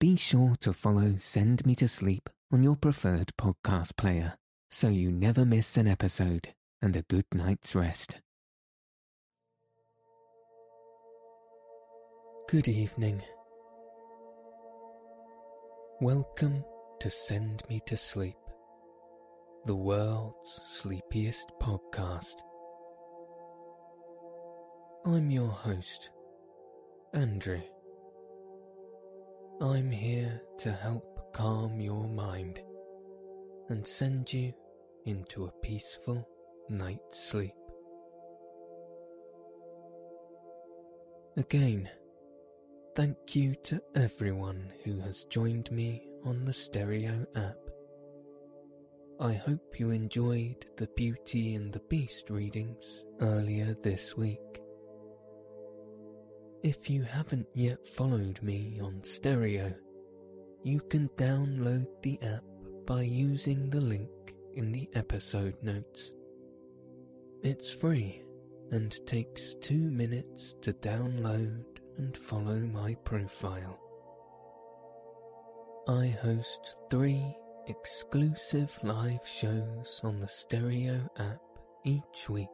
be sure to follow Send Me to Sleep on your preferred podcast player so you never miss an episode and a good night's rest. Good evening. Welcome to Send Me to Sleep, the world's sleepiest podcast. I'm your host, Andrew. I'm here to help calm your mind and send you into a peaceful night's sleep. Again, thank you to everyone who has joined me on the Stereo app. I hope you enjoyed the Beauty and the Beast readings earlier this week. If you haven't yet followed me on Stereo, you can download the app by using the link in the episode notes. It's free and takes two minutes to download and follow my profile. I host three exclusive live shows on the Stereo app each week,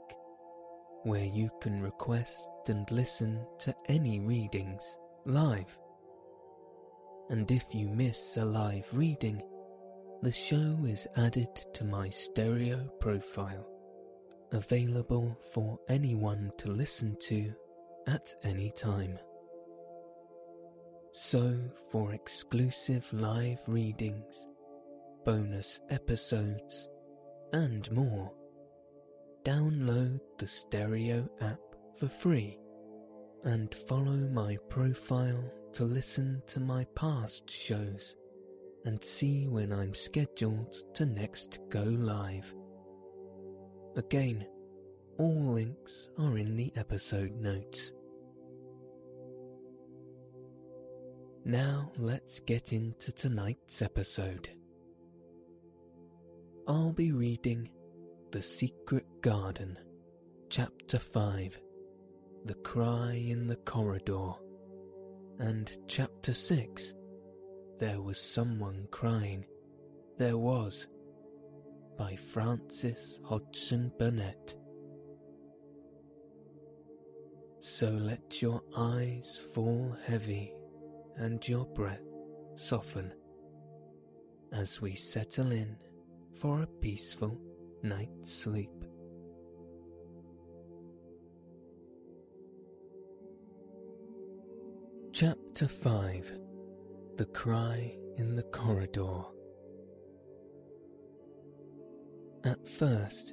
where you can request and listen to any readings live. And if you miss a live reading, the show is added to my stereo profile, available for anyone to listen to at any time. So, for exclusive live readings, bonus episodes, and more, download the Stereo app for free and follow my profile to listen to my past shows and see when I'm scheduled to next go live. Again, all links are in the episode notes. Now let's get into tonight's episode. I'll be reading The Secret Garden, Chapter 5 The Cry in the Corridor, and Chapter 6 there was someone crying. There was. By Frances Hodgson Burnett. So let your eyes fall heavy and your breath soften as we settle in for a peaceful night's sleep. Chapter 5 the cry in the corridor. At first,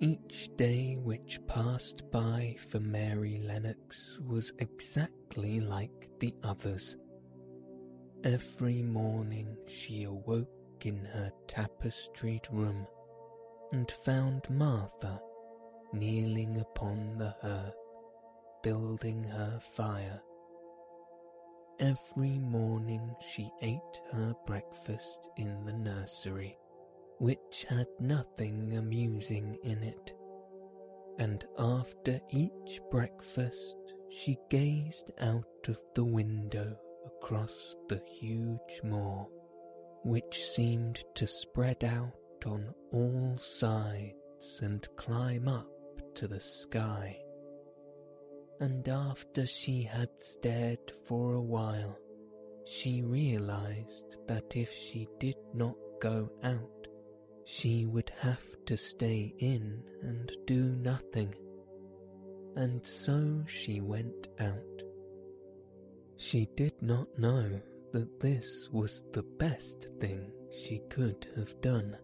each day which passed by for Mary Lennox was exactly like the others. Every morning she awoke in her tapestried room and found Martha kneeling upon the hearth, building her fire Every morning she ate her breakfast in the nursery, which had nothing amusing in it. And after each breakfast she gazed out of the window across the huge moor, which seemed to spread out on all sides and climb up to the sky and after she had stared for a while, she realized that if she did not go out, she would have to stay in and do nothing. And so she went out. She did not know that this was the best thing she could have done.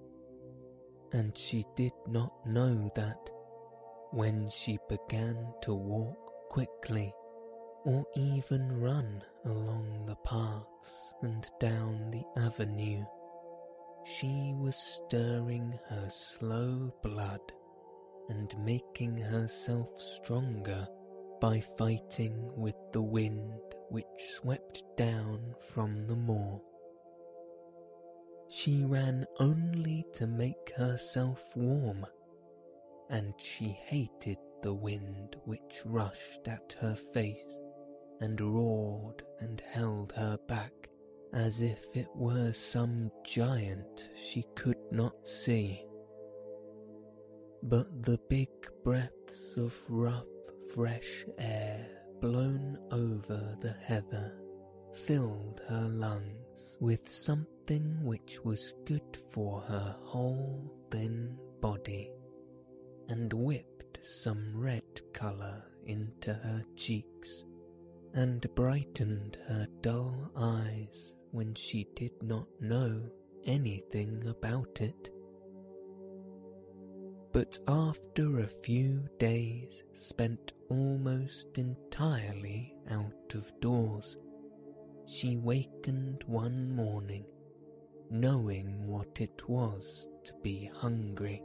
And she did not know that when she began to walk quickly or even run along the paths and down the avenue. She was stirring her slow blood and making herself stronger by fighting with the wind which swept down from the moor. She ran only to make herself warm, and she hated the wind which rushed at her face and roared and held her back as if it were some giant she could not see. But the big breaths of rough, fresh air blown over the heather filled her lungs with something which was good for her whole thin body and whipped some red colour into her cheeks and brightened her dull eyes when she did not know anything about it. But after a few days spent almost entirely out of doors, she wakened one morning knowing what it was to be hungry.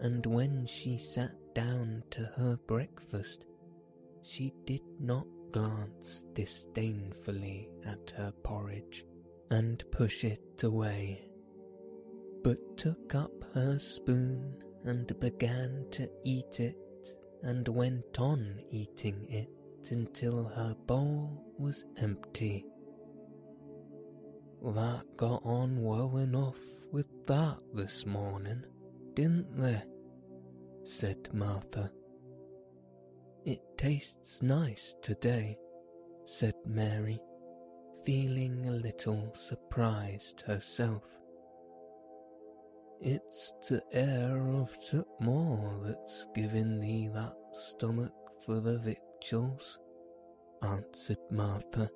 And when she sat down to her breakfast, she did not glance disdainfully at her porridge and push it away, but took up her spoon and began to eat it and went on eating it until her bowl was empty. That got on well enough with that this morning, didn't they? said Martha. It tastes nice today, said Mary, feeling a little surprised herself. It's the air of t more that's giving thee that stomach for the victuals, answered Martha.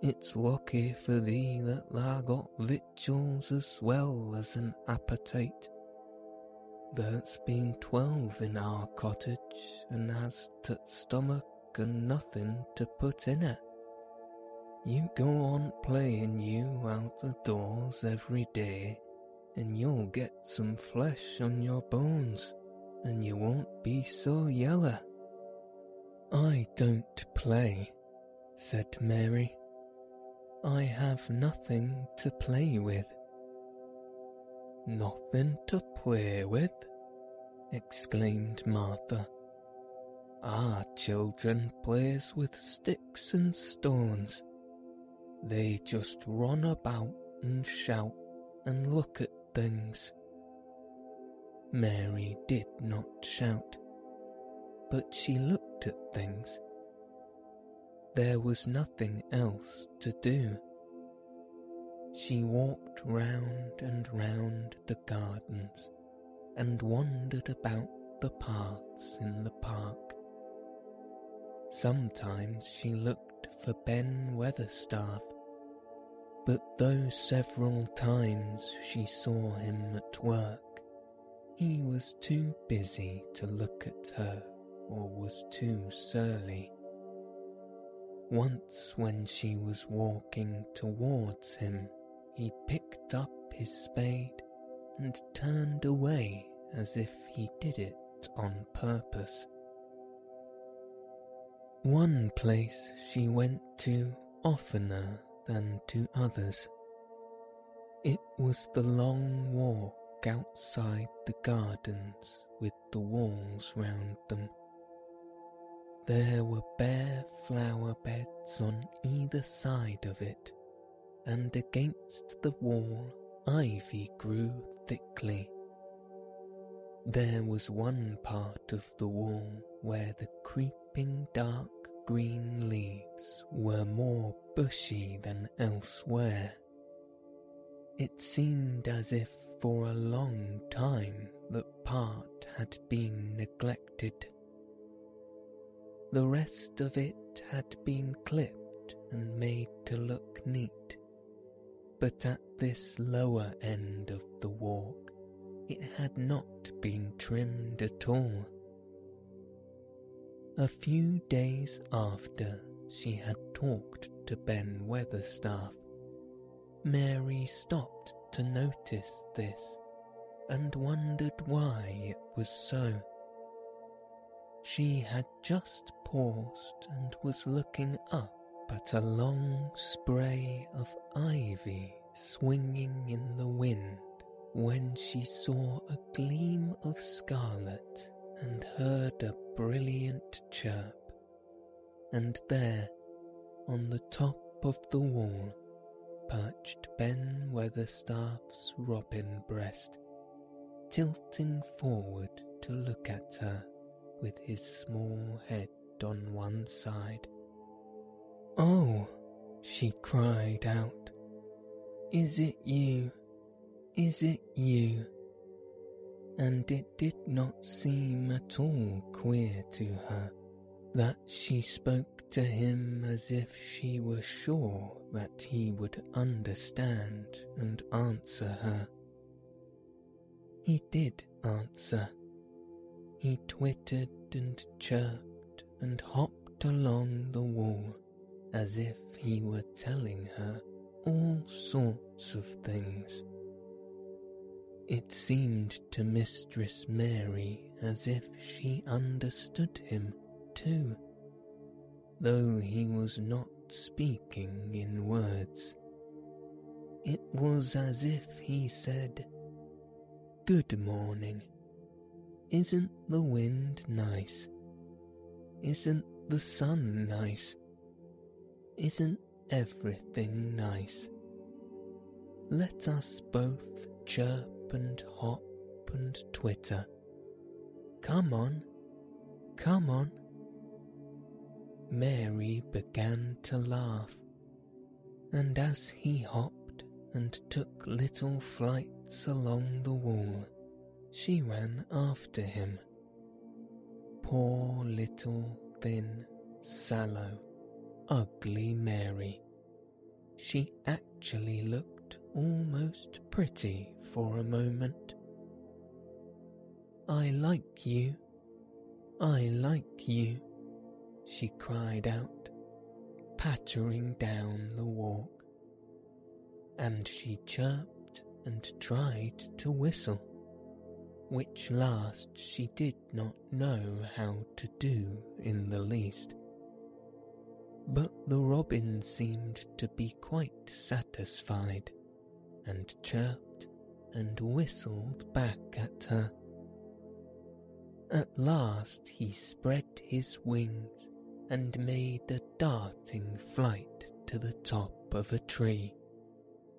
It's lucky for thee that thou got victuals as well as an appetite. There's been twelve in our cottage, and has t stomach and nothing to put in it. You go on playing you out of doors every day, and you'll get some flesh on your bones, and you won't be so yellow. I don't play, said Mary. I have nothing to play with. Nothing to play with? exclaimed Martha. Our children plays with sticks and stones. They just run about and shout and look at things. Mary did not shout, but she looked at things. There was nothing else to do. She walked round and round the gardens and wandered about the paths in the park. Sometimes she looked for Ben Weatherstaff, but though several times she saw him at work, he was too busy to look at her or was too surly. Once, when she was walking towards him, he picked up his spade and turned away as if he did it on purpose. One place she went to oftener than to others. It was the long walk outside the gardens with the walls round them. There were bare flower beds on either side of it, and against the wall ivy grew thickly. There was one part of the wall where the creeping dark green leaves were more bushy than elsewhere. It seemed as if for a long time that part had been neglected. The rest of it had been clipped and made to look neat but at this lower end of the walk it had not been trimmed at all. A few days after she had talked to Ben Weatherstaff, Mary stopped to notice this and wondered why it was so. She had just paused and was looking up but a long spray of ivy swinging in the wind when she saw a gleam of scarlet and heard a brilliant chirp. And there, on the top of the wall perched Ben Weatherstaff's robin breast, tilting forward to look at her with his small head on one side. Oh, she cried out, is it you? Is it you? And it did not seem at all queer to her that she spoke to him as if she were sure that he would understand and answer her. He did answer. He twittered and chirped and hopped along the wall as if he were telling her all sorts of things. It seemed to Mistress Mary as if she understood him too, though he was not speaking in words. It was as if he said, Good morning. Isn't the wind nice? Isn't the sun nice? Isn't everything nice? Let us both chirp and hop and twitter. Come on, come on. Mary began to laugh, and as he hopped and took little flights along the wall, she ran after him. Poor little, thin, sallow, ugly Mary. She actually looked almost pretty for a moment. I like you. I like you she cried out, pattering down the walk. And she chirped and tried to whistle, which last she did not know how to do in the least. But the robin seemed to be quite satisfied, and chirped and whistled back at her. At last he spread his wings and made a darting flight to the top of a tree,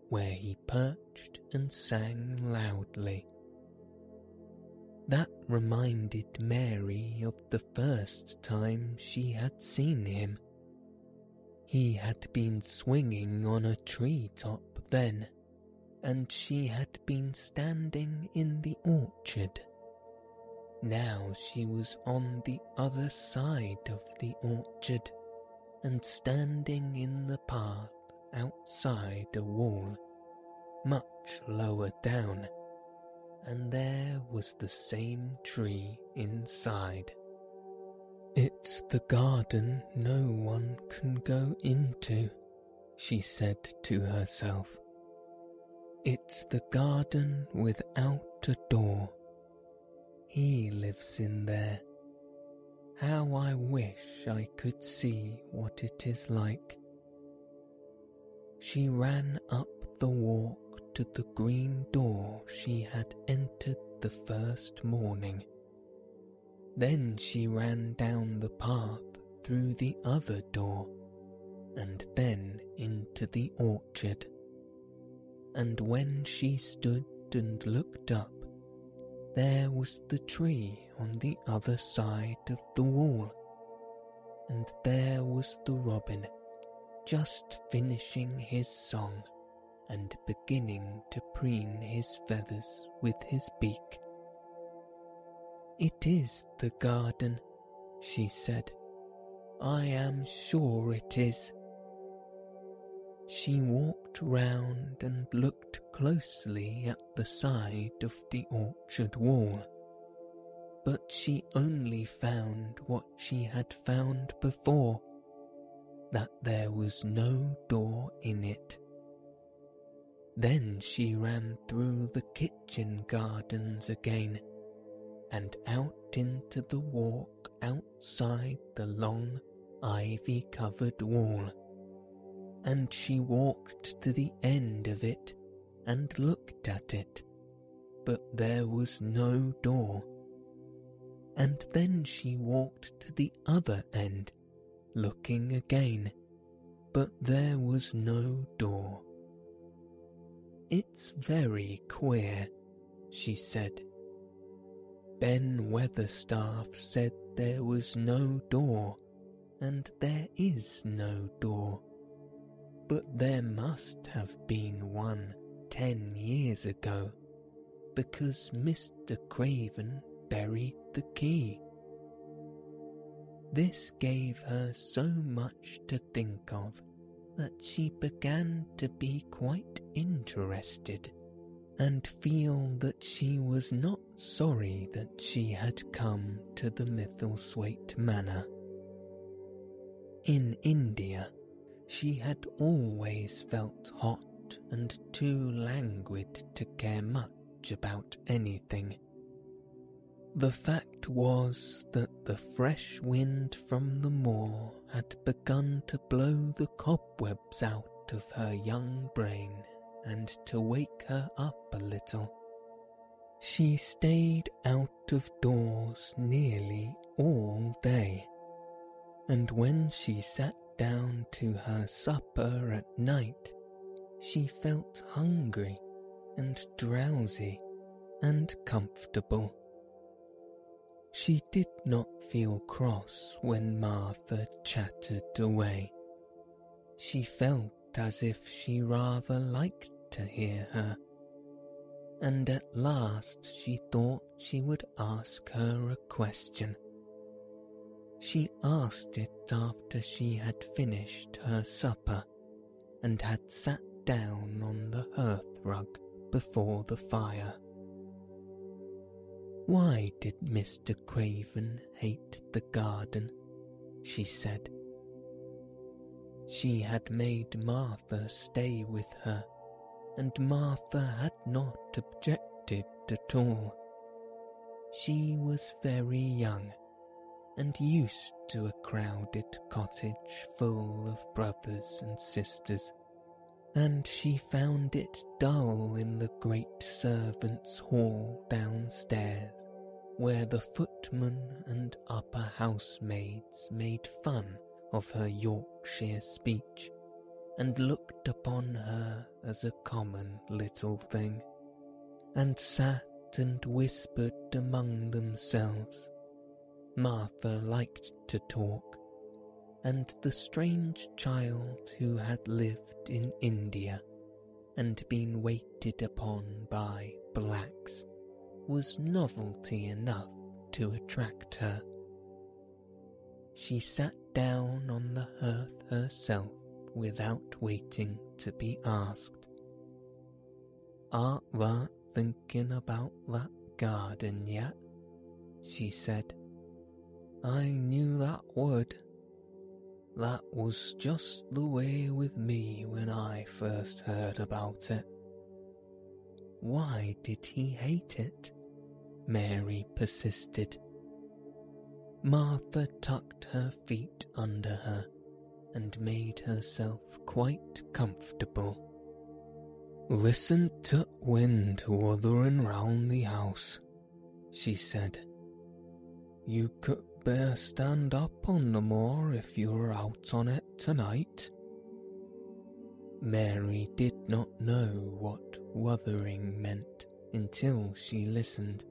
where he perched and sang loudly. That reminded Mary of the first time she had seen him. He had been swinging on a tree top then, and she had been standing in the orchard now she was on the other side of the orchard and standing in the path outside a wall, much lower down, and there was the same tree inside. It's the garden no one can go into, she said to herself. It's the garden without a door he lives in there. How I wish I could see what it is like. She ran up the walk to the green door she had entered the first morning. Then she ran down the path through the other door, and then into the orchard. And when she stood and looked up, there was the tree on the other side of the wall, and there was the robin, just finishing his song and beginning to preen his feathers with his beak. It is the garden, she said. I am sure it is. She walked round and looked closely at the side of the orchard wall, but she only found what she had found before that there was no door in it. Then she ran through the kitchen gardens again and out into the walk outside the long ivy covered wall and she walked to the end of it and looked at it, but there was no door. And then she walked to the other end, looking again, but there was no door. It's very queer, she said. Ben Weatherstaff said there was no door, and there is no door. But there must have been one ten years ago, because Mr. Craven buried the key. This gave her so much to think of that she began to be quite interested and feel that she was not sorry that she had come to the Misselthwaite Manor. In India, she had always felt hot and too languid to care much about anything. The fact was that the fresh wind from the moor had begun to blow the cobwebs out of her young brain and to wake her up a little. She stayed out of doors nearly all day, and when she sat down to her supper at night, she felt hungry and drowsy and comfortable. She did not feel cross when Martha chattered away. She felt as if she rather liked to hear her, and at last she thought she would ask her a question. She asked it after she had finished her supper and had sat down on the hearth rug before the fire. Why did Mr. Craven hate the garden? she said. She had made Martha stay with her, and Martha had not objected at all. She was very young and used to a crowded cottage full of brothers and sisters, and she found it dull in the great servants' hall downstairs, where the footmen and upper housemaids made fun of her Yorkshire speech and looked upon her as a common little thing, and sat and whispered among themselves Martha liked to talk, and the strange child who had lived in India and been waited upon by blacks was novelty enough to attract her. She sat down on the hearth herself without waiting to be asked. Art thou thinking about that garden yet? she said. I knew that would. That was just the way with me when I first heard about it. Why did he hate it? Mary persisted. Martha tucked her feet under her and made herself quite comfortable. Listen to wind wuthering round the house, she said. You could bear stand up on the moor if you were out on it tonight. Mary did not know what wuthering meant until she listened,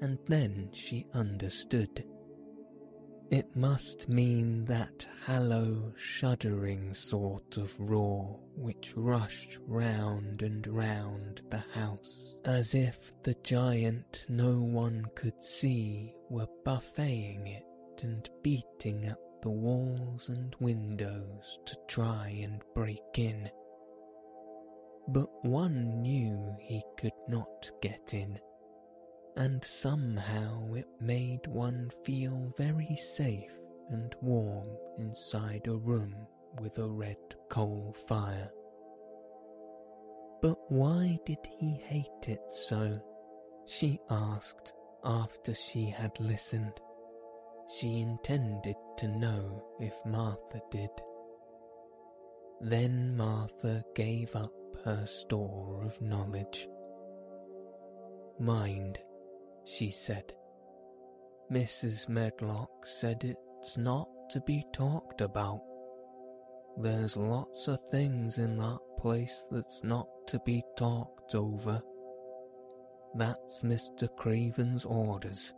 and then she understood. It must mean that hollow, shuddering sort of roar which rushed round and round the house, as if the giant no one could see were buffeting it and beating at the walls and windows to try and break in. But one knew he could not get in and somehow it made one feel very safe and warm inside a room with a red coal fire. But why did he hate it so? She asked after she had listened. She intended to know if Martha did. Then Martha gave up her store of knowledge. Mind she said. Mrs. Medlock said it's not to be talked about. there's lots of things in that place that's not to be talked over. That's Mr. Craven's orders.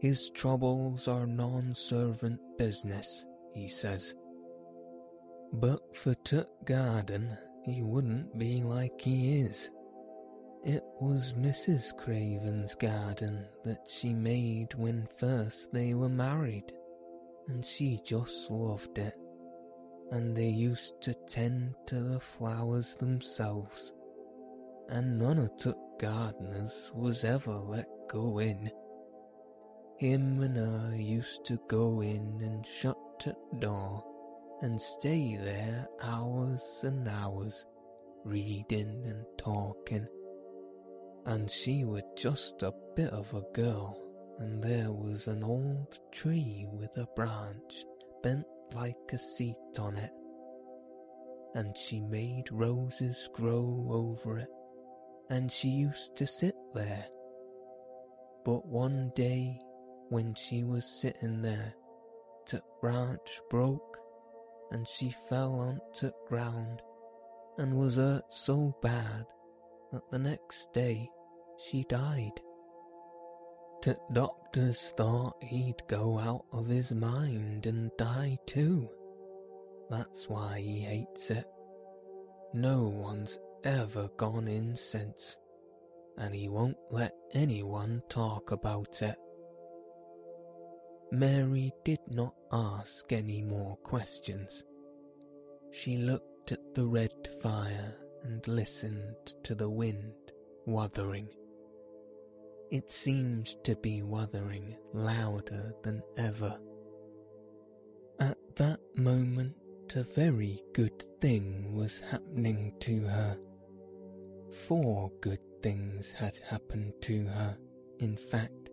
His troubles are non-servant business, he says. But for Tut Garden, he wouldn't be like he is. It was Mrs. Craven's garden that she made when first they were married, and she just loved it. And they used to tend to the flowers themselves, and none of Tut Gardeners was ever let go in. Him and her used to go in and shut at door and stay there hours and hours, reading and talking and she was just a bit of a girl, and there was an old tree with a branch bent like a seat on it, and she made roses grow over it, and she used to sit there. But one day, when she was sitting there, the branch broke, and she fell on onto ground, and was hurt so bad that the next day she died. The doctors thought he'd go out of his mind and die too. That's why he hates it. No one's ever gone in since, and he won't let anyone talk about it. Mary did not ask any more questions. She looked at the red fire and listened to the wind wuthering. It seemed to be wuthering louder than ever. At that moment, a very good thing was happening to her. Four good things had happened to her, in fact,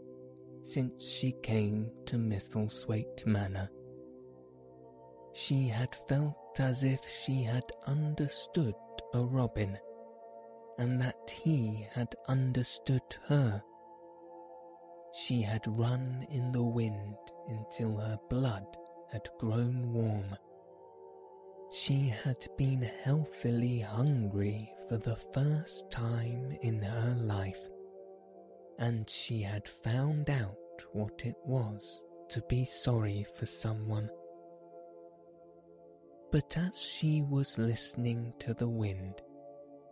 since she came to Misselthwaite Manor. She had felt as if she had understood a robin, and that he had understood her. She had run in the wind until her blood had grown warm. She had been healthily hungry for the first time in her life, and she had found out what it was to be sorry for someone but as she was listening to the wind,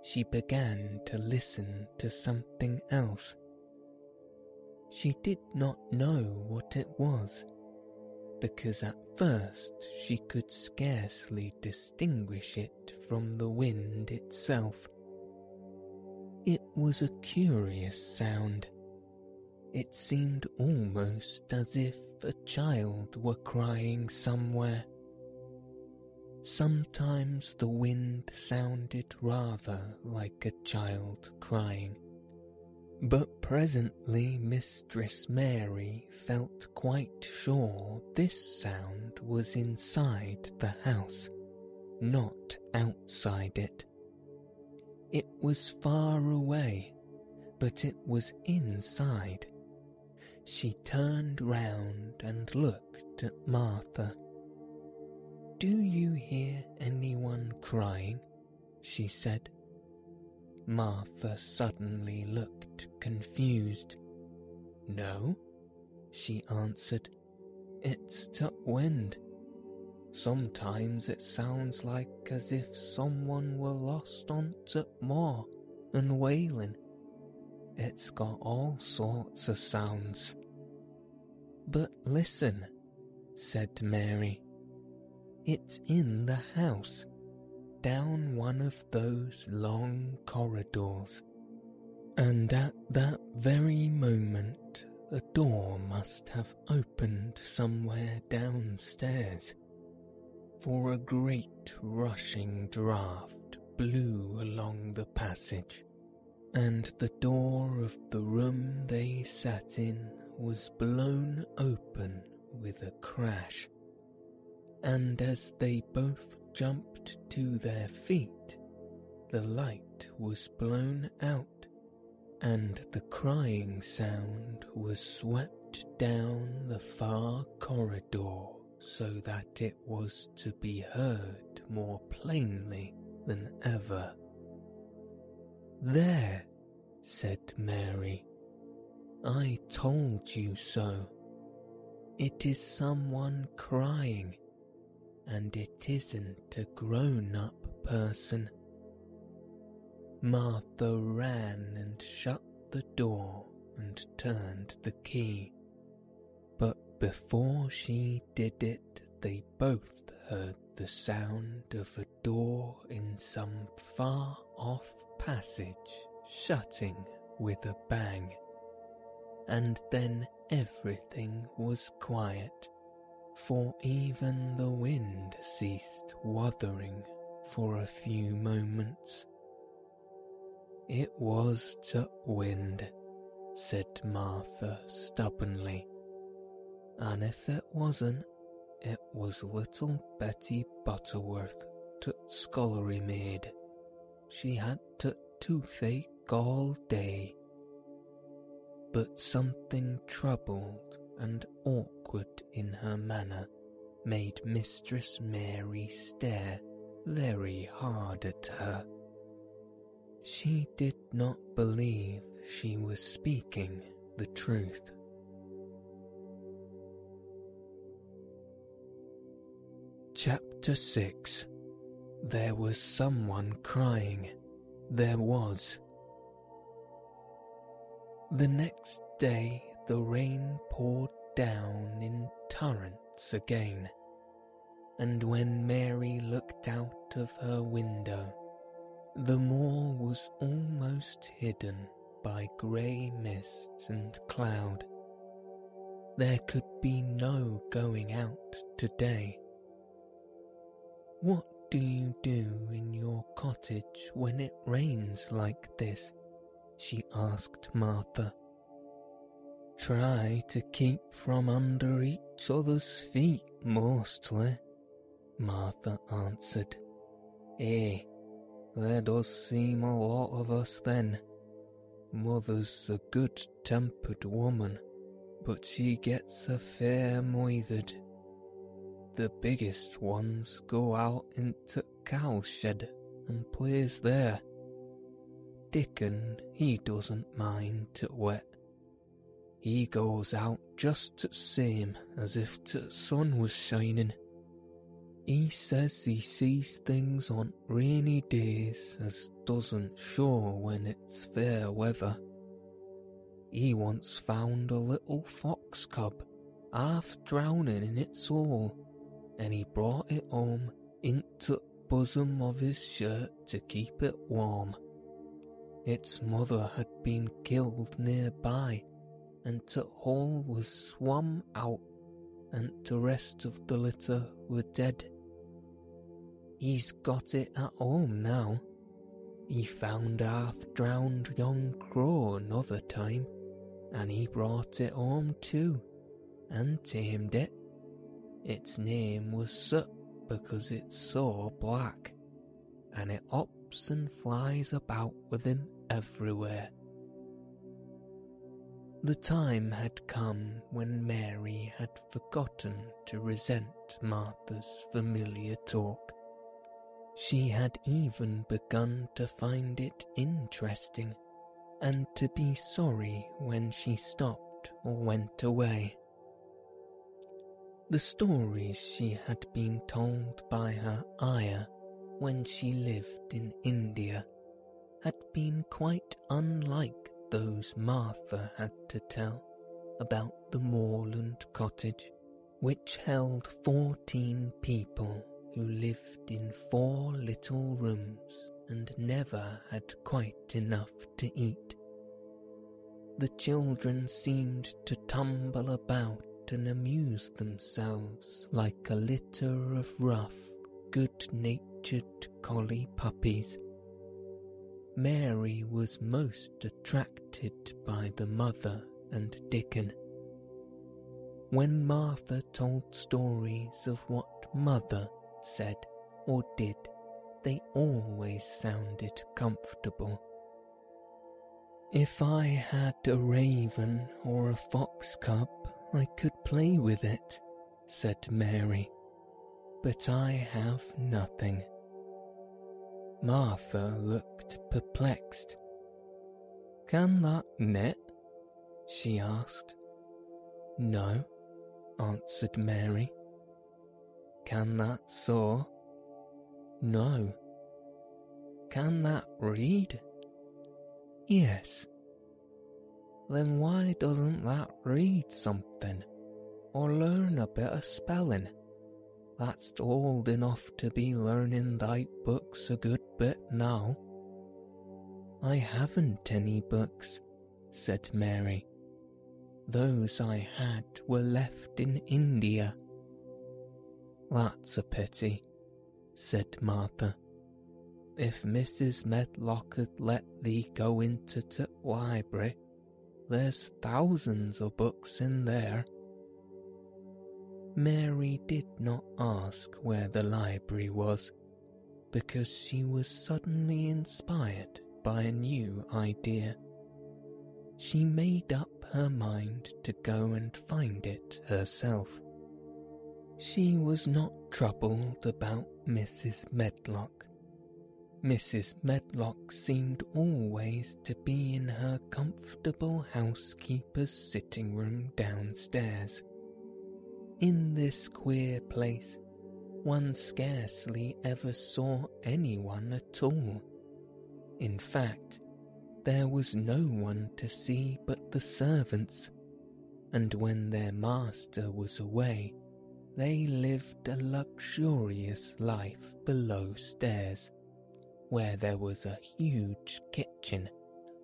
she began to listen to something else. She did not know what it was, because at first she could scarcely distinguish it from the wind itself. It was a curious sound. It seemed almost as if a child were crying somewhere Sometimes the wind sounded rather like a child crying. But presently Mistress Mary felt quite sure this sound was inside the house, not outside it. It was far away, but it was inside. She turned round and looked at Martha. Do you hear anyone crying? she said. Martha suddenly looked confused. No, she answered. It's the wind. Sometimes it sounds like as if someone were lost on moor and wailing. It's got all sorts of sounds. But listen, said Mary. It's in the house, down one of those long corridors. And at that very moment, a door must have opened somewhere downstairs, for a great rushing draught blew along the passage, and the door of the room they sat in was blown open with a crash and as they both jumped to their feet, the light was blown out, and the crying sound was swept down the far corridor so that it was to be heard more plainly than ever. There, said Mary, I told you so. It is someone crying, and it isn't a grown up person. Martha ran and shut the door and turned the key. But before she did it, they both heard the sound of a door in some far off passage shutting with a bang. And then everything was quiet, for even the wind ceased wuthering for a few moments. It was to wind, said Martha stubbornly. And if it wasn't, it was little Betty Butterworth, tut scullery maid. She had tut toothache all day. But something troubled and awkward in her manner made Mistress Mary stare very hard at her. She did not believe she was speaking the truth. Chapter 6 There was someone crying. There was. The next day the rain poured down in torrents again, and when Mary looked out of her window, the moor was almost hidden by grey mist and cloud. There could be no going out today. What do you do in your cottage when it rains like this? she asked Martha. Try to keep from under each other's feet mostly, Martha answered. Eh, there does seem a lot of us then. Mother's a good tempered woman, but she gets a fair moithered. The biggest ones go out into cowshed and plays there. Dickon, he doesn't mind to wet. He goes out just the same as if the sun was shining he says he sees things on rainy days as doesn't show when it's fair weather. He once found a little fox cub half drowning in its hole, and he brought it home into bosom of his shirt to keep it warm. Its mother had been killed nearby, and the hole was swum out, and the rest of the litter were dead. He's got it at home now. He found a half-drowned young crow another time, and he brought it home too, and tamed it. Its name was Soot because it's so black, and it hops and flies about with him everywhere. The time had come when Mary had forgotten to resent Martha's familiar talk she had even begun to find it interesting and to be sorry when she stopped or went away. The stories she had been told by her ayah when she lived in India had been quite unlike those Martha had to tell about the moorland cottage, which held fourteen people who lived in four little rooms and never had quite enough to eat. The children seemed to tumble about and amuse themselves like a litter of rough, good natured collie puppies. Mary was most attracted by the mother and Dickon. When Martha told stories of what mother said or did, they always sounded comfortable. If I had a raven or a fox cub, I could play with it, said Mary, but I have nothing. Martha looked perplexed. Can that knit? she asked. No, answered Mary. Can that saw? No. Can that read? Yes. Then why doesn't that read something? Or learn a bit of spelling? That's old enough to be learning thy books a good bit now. I haven't any books, said Mary. Those I had were left in India. That's a pity, said Martha. If Mrs. Medlock had let thee go into t' library, there's thousands o' books in there. Mary did not ask where the library was, because she was suddenly inspired by a new idea. She made up her mind to go and find it herself. She was not troubled about Mrs. Medlock. Mrs. Medlock seemed always to be in her comfortable housekeeper's sitting room downstairs. In this queer place, one scarcely ever saw anyone at all. In fact, there was no one to see but the servants, and when their master was away, they lived a luxurious life below stairs, where there was a huge kitchen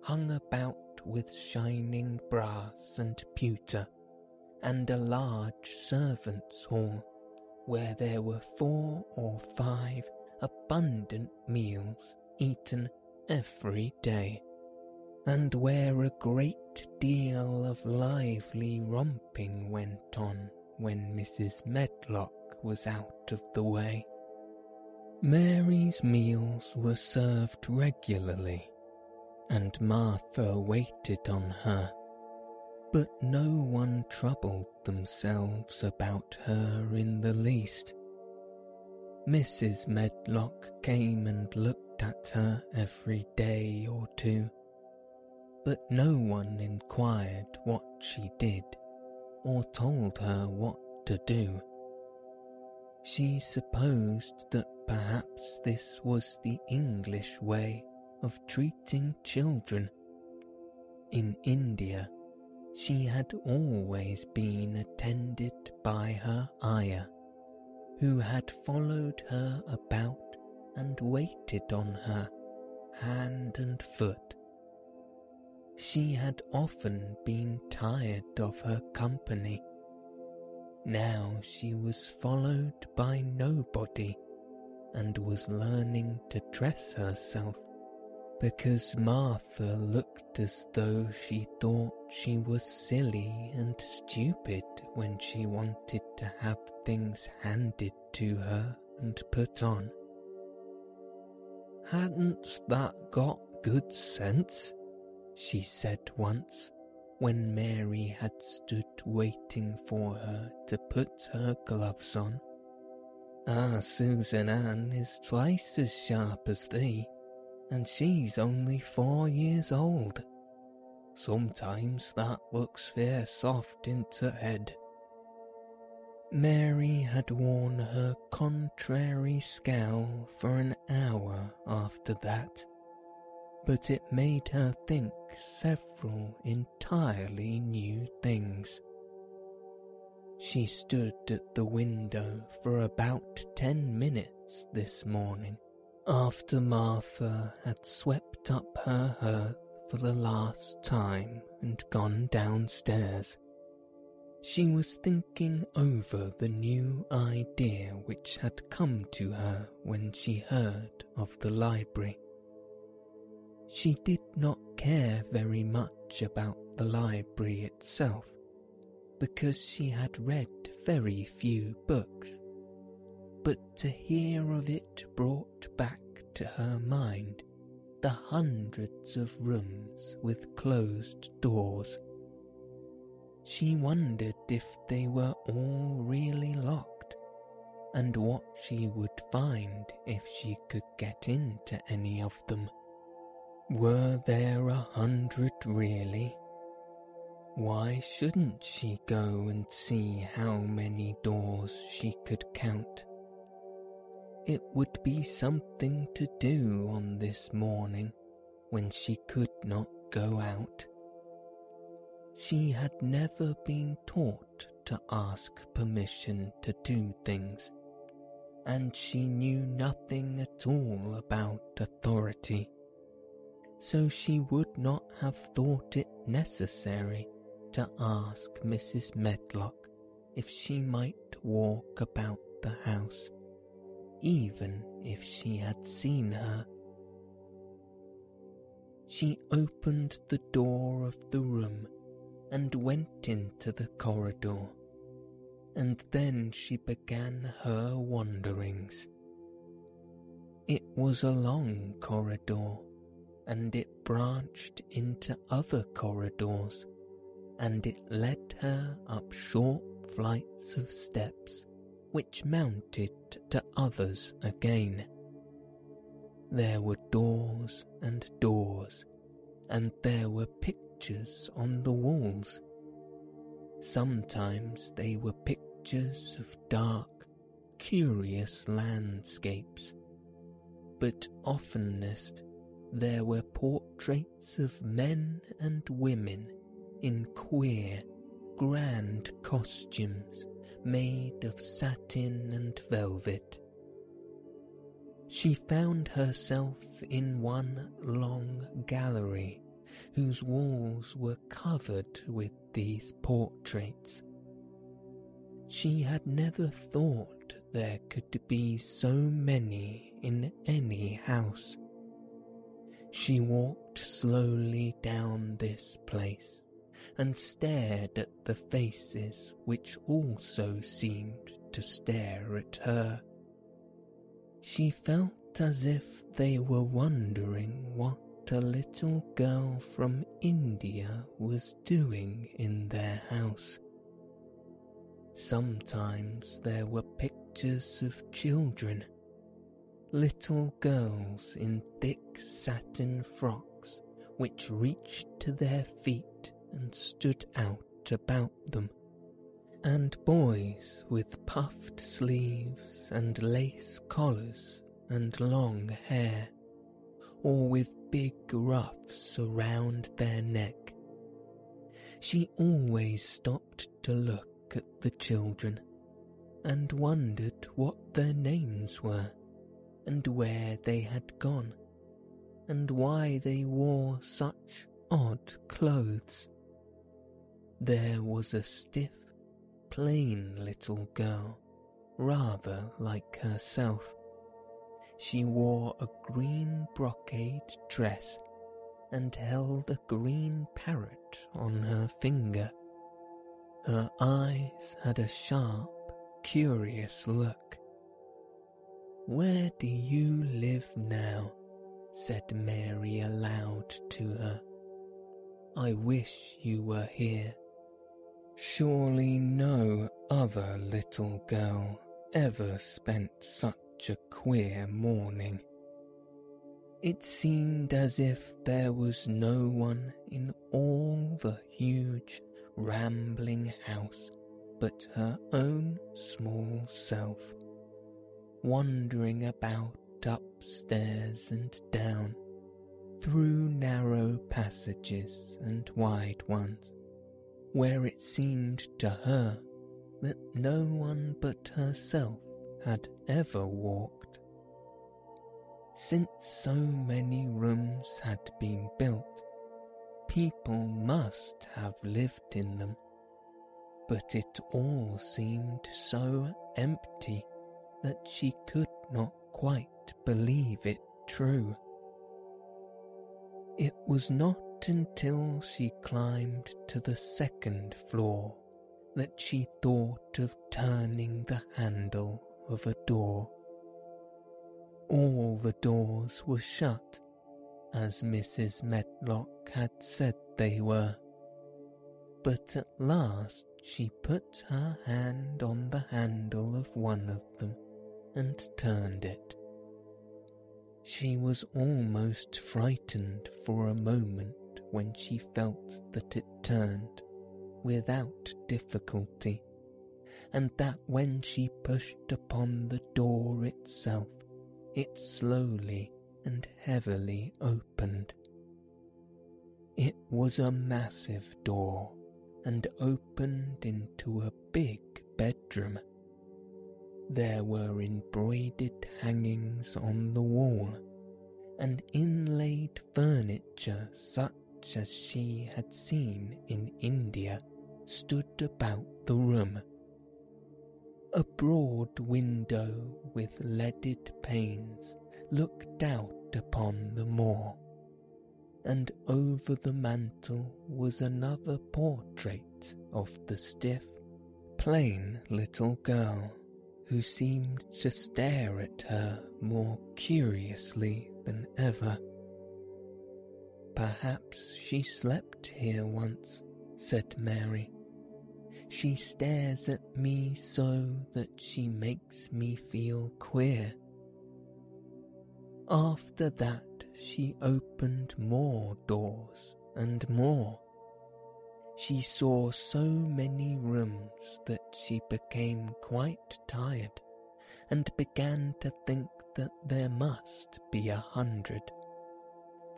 hung about with shining brass and pewter, and a large servants' hall, where there were four or five abundant meals eaten every day, and where a great deal of lively romping went on when Mrs. Medlock was out of the way. Mary's meals were served regularly, and Martha waited on her, but no one troubled themselves about her in the least. Mrs. Medlock came and looked at her every day or two, but no one inquired what she did or told her what to do. She supposed that perhaps this was the English way of treating children. In India, she had always been attended by her ayah, who had followed her about and waited on her hand and foot she had often been tired of her company. Now she was followed by nobody and was learning to dress herself because Martha looked as though she thought she was silly and stupid when she wanted to have things handed to her and put on. Hadn't that got good sense? she said once when Mary had stood waiting for her to put her gloves on. Ah, Susan Ann is twice as sharp as thee, and she's only four years old. Sometimes that looks fair soft into head. Mary had worn her contrary scowl for an hour after that, but it made her think several entirely new things. She stood at the window for about ten minutes this morning after Martha had swept up her hearth for the last time and gone downstairs. She was thinking over the new idea which had come to her when she heard of the library. She did not care very much about the library itself, because she had read very few books, but to hear of it brought back to her mind the hundreds of rooms with closed doors. She wondered if they were all really locked, and what she would find if she could get into any of them. Were there a hundred really? Why shouldn't she go and see how many doors she could count? It would be something to do on this morning when she could not go out. She had never been taught to ask permission to do things, and she knew nothing at all about authority, so she would not have thought it necessary to ask Mrs. Medlock if she might walk about the house, even if she had seen her. She opened the door of the room and went into the corridor, and then she began her wanderings. It was a long corridor, and it branched into other corridors and it led her up short flights of steps which mounted to others again. There were doors and doors, and there were pictures on the walls. Sometimes they were pictures of dark, curious landscapes, but oftenest there were portraits of men and women in queer, grand costumes made of satin and velvet. She found herself in one long gallery whose walls were covered with these portraits. She had never thought there could be so many in any house. She walked slowly down this place, and stared at the faces which also seemed to stare at her. She felt as if they were wondering what a little girl from India was doing in their house. Sometimes there were pictures of children, little girls in thick satin frocks which reached to their feet and stood out about them, and boys with puffed sleeves and lace collars and long hair, or with big ruffs around their neck. She always stopped to look at the children and wondered what their names were and where they had gone and why they wore such odd clothes. There was a stiff, plain little girl, rather like herself. She wore a green brocade dress and held a green parrot on her finger. Her eyes had a sharp, curious look. Where do you live now? said Mary aloud to her. I wish you were here. Surely no other little girl ever spent such a queer morning. It seemed as if there was no one in all the huge, rambling house but her own small self, wandering about upstairs and down, through narrow passages and wide ones where it seemed to her that no one but herself had ever walked. Since so many rooms had been built, people must have lived in them, but it all seemed so empty that she could not quite believe it true. It was not until she climbed to the second floor that she thought of turning the handle of a door. All the doors were shut, as Mrs. Medlock had said they were. but at last she put her hand on the handle of one of them and turned it. She was almost frightened for a moment when she felt that it turned without difficulty, and that when she pushed upon the door itself, it slowly and heavily opened. It was a massive door and opened into a big bedroom. There were embroidered hangings on the wall and inlaid furniture such as she had seen in India stood about the room. A broad window with leaded panes looked out upon the moor, and over the mantel was another portrait of the stiff, plain little girl who seemed to stare at her more curiously than ever. Perhaps she slept here once, said Mary. She stares at me so that she makes me feel queer. After that, she opened more doors and more. She saw so many rooms that she became quite tired and began to think that there must be a hundred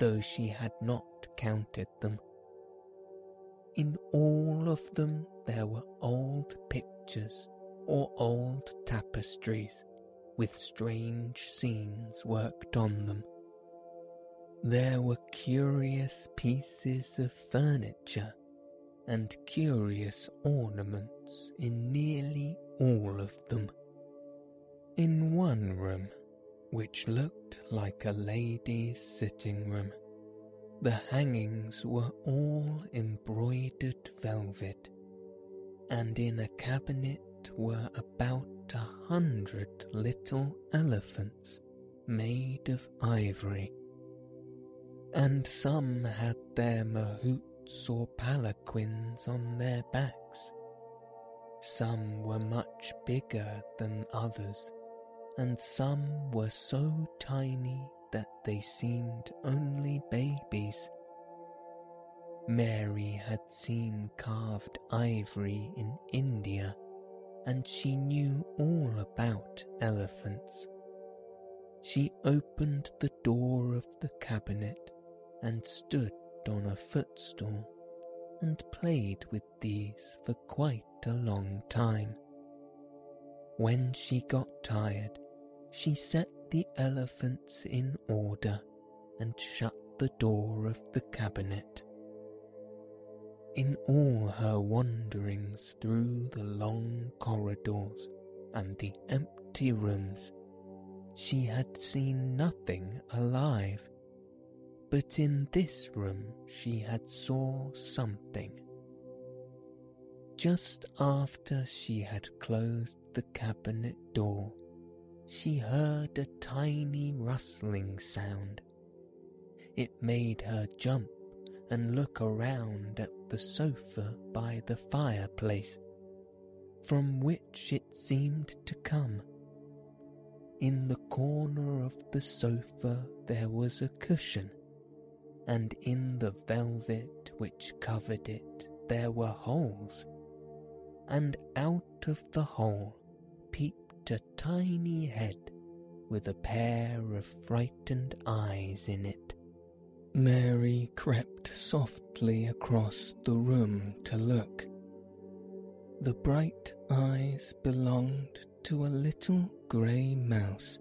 though she had not counted them. In all of them there were old pictures or old tapestries with strange scenes worked on them. There were curious pieces of furniture and curious ornaments in nearly all of them. In one room which looked like a lady's sitting room. The hangings were all embroidered velvet, and in a cabinet were about a hundred little elephants made of ivory, and some had their mahouts or palanquins on their backs. Some were much bigger than others and some were so tiny that they seemed only babies. Mary had seen carved ivory in India, and she knew all about elephants. She opened the door of the cabinet and stood on a footstool and played with these for quite a long time. When she got tired, she set the elephants in order and shut the door of the cabinet. In all her wanderings through the long corridors and the empty rooms, she had seen nothing alive, but in this room she had saw something. Just after she had closed the cabinet door, she heard a tiny rustling sound. It made her jump and look around at the sofa by the fireplace, from which it seemed to come. In the corner of the sofa there was a cushion, and in the velvet which covered it there were holes, and out of the hole peeped a tiny head with a pair of frightened eyes in it. Mary crept softly across the room to look. The bright eyes belonged to a little grey mouse,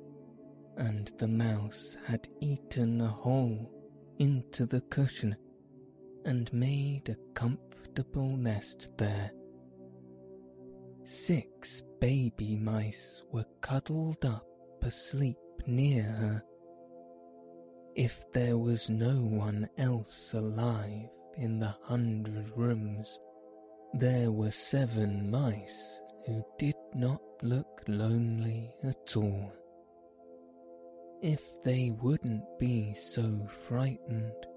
and the mouse had eaten a hole into the cushion and made a comfortable nest there. Six baby mice were cuddled up asleep near her. If there was no one else alive in the hundred rooms, there were seven mice who did not look lonely at all. If they wouldn't be so frightened,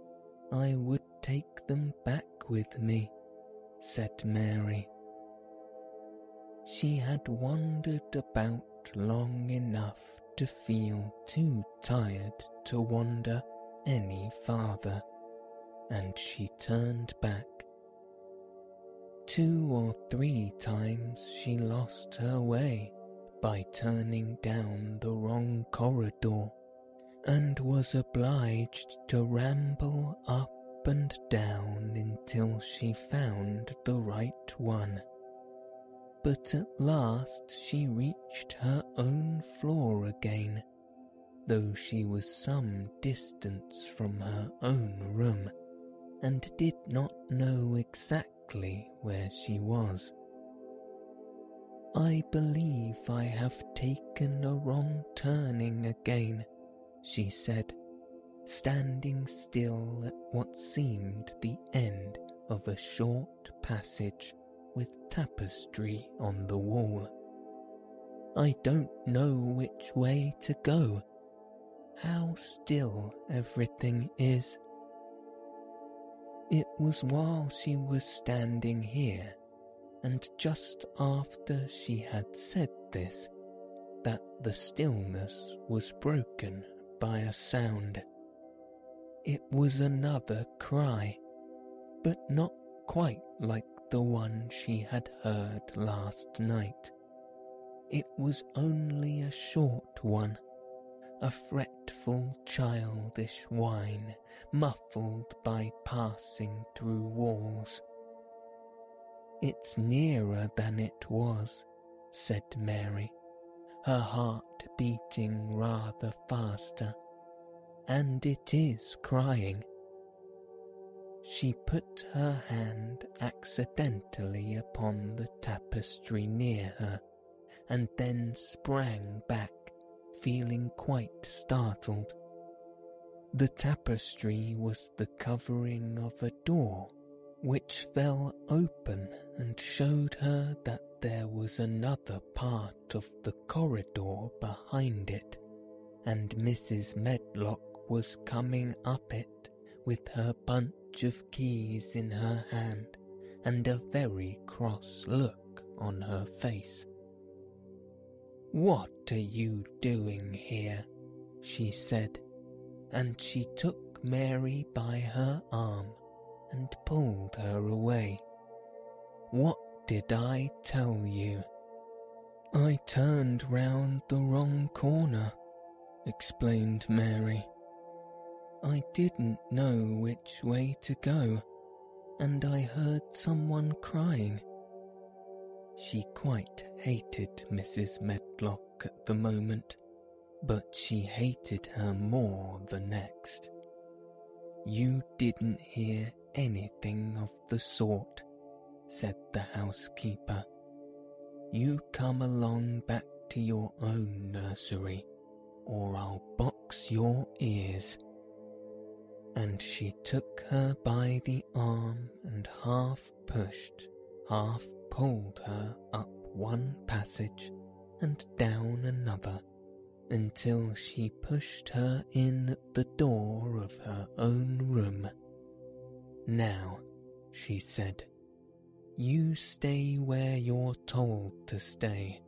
I would take them back with me, said Mary. She had wandered about long enough to feel too tired to wander any farther, and she turned back. Two or three times she lost her way by turning down the wrong corridor and was obliged to ramble up and down until she found the right one. But at last she reached her own floor again, though she was some distance from her own room and did not know exactly where she was. I believe I have taken a wrong turning again, she said, standing still at what seemed the end of a short passage with tapestry on the wall. I don't know which way to go. How still everything is. It was while she was standing here and just after she had said this, that the stillness was broken by a sound. It was another cry, but not quite like the one she had heard last night. It was only a short one, a fretful childish whine muffled by passing through walls. It's nearer than it was, said Mary, her heart beating rather faster, and it is crying. She put her hand accidentally upon the tapestry near her, and then sprang back, feeling quite startled. The tapestry was the covering of a door which fell open and showed her that there was another part of the corridor behind it, and Mrs. Medlock was coming up it with her bunch of keys in her hand and a very cross look on her face. What are you doing here? she said, and she took Mary by her arm and pulled her away. What did I tell you? I turned round the wrong corner, explained Mary. I didn't know which way to go, and I heard someone crying. She quite hated Mrs. Medlock at the moment, but she hated her more the next. You didn't hear anything of the sort, said the housekeeper. You come along back to your own nursery, or I'll box your ears. And she took her by the arm and half pushed, half pulled her up one passage and down another until she pushed her in at the door of her own room. Now, she said, you stay where you're told to stay,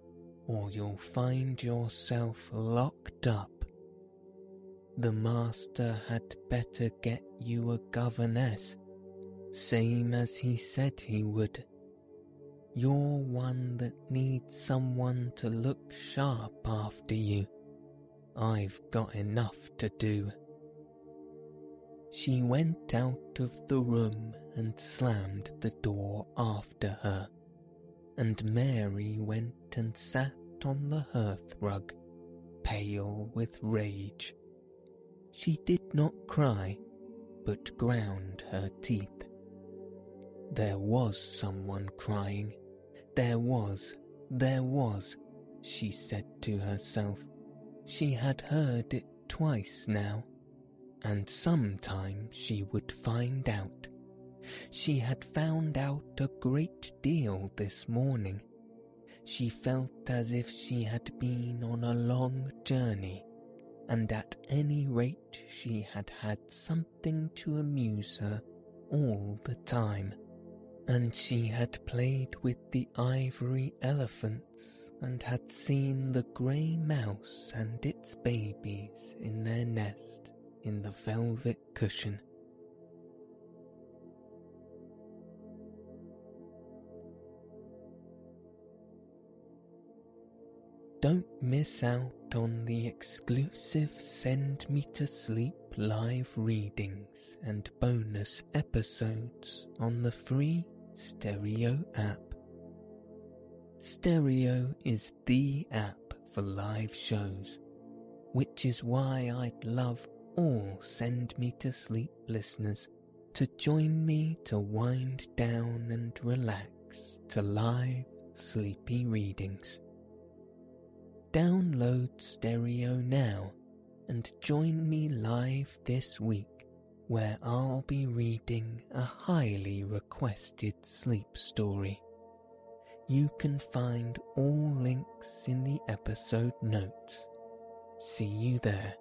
or you'll find yourself locked up. The master had better get you a governess, same as he said he would. You're one that needs someone to look sharp after you. I've got enough to do. She went out of the room and slammed the door after her, and Mary went and sat on the hearth rug, pale with rage. She did not cry, but ground her teeth. There was someone crying. There was, there was, she said to herself. She had heard it twice now and sometime she would find out. She had found out a great deal this morning. She felt as if she had been on a long journey, and at any rate she had had something to amuse her all the time, and she had played with the ivory elephants and had seen the grey mouse and its babies in their nest in the velvet cushion. Don't miss out on the exclusive Send Me to Sleep live readings and bonus episodes on the free Stereo app. Stereo is the app for live shows, which is why I'd love all Send Me to Sleep listeners to join me to wind down and relax to live sleepy readings. Download Stereo now and join me live this week where I'll be reading a highly requested sleep story. You can find all links in the episode notes. See you there.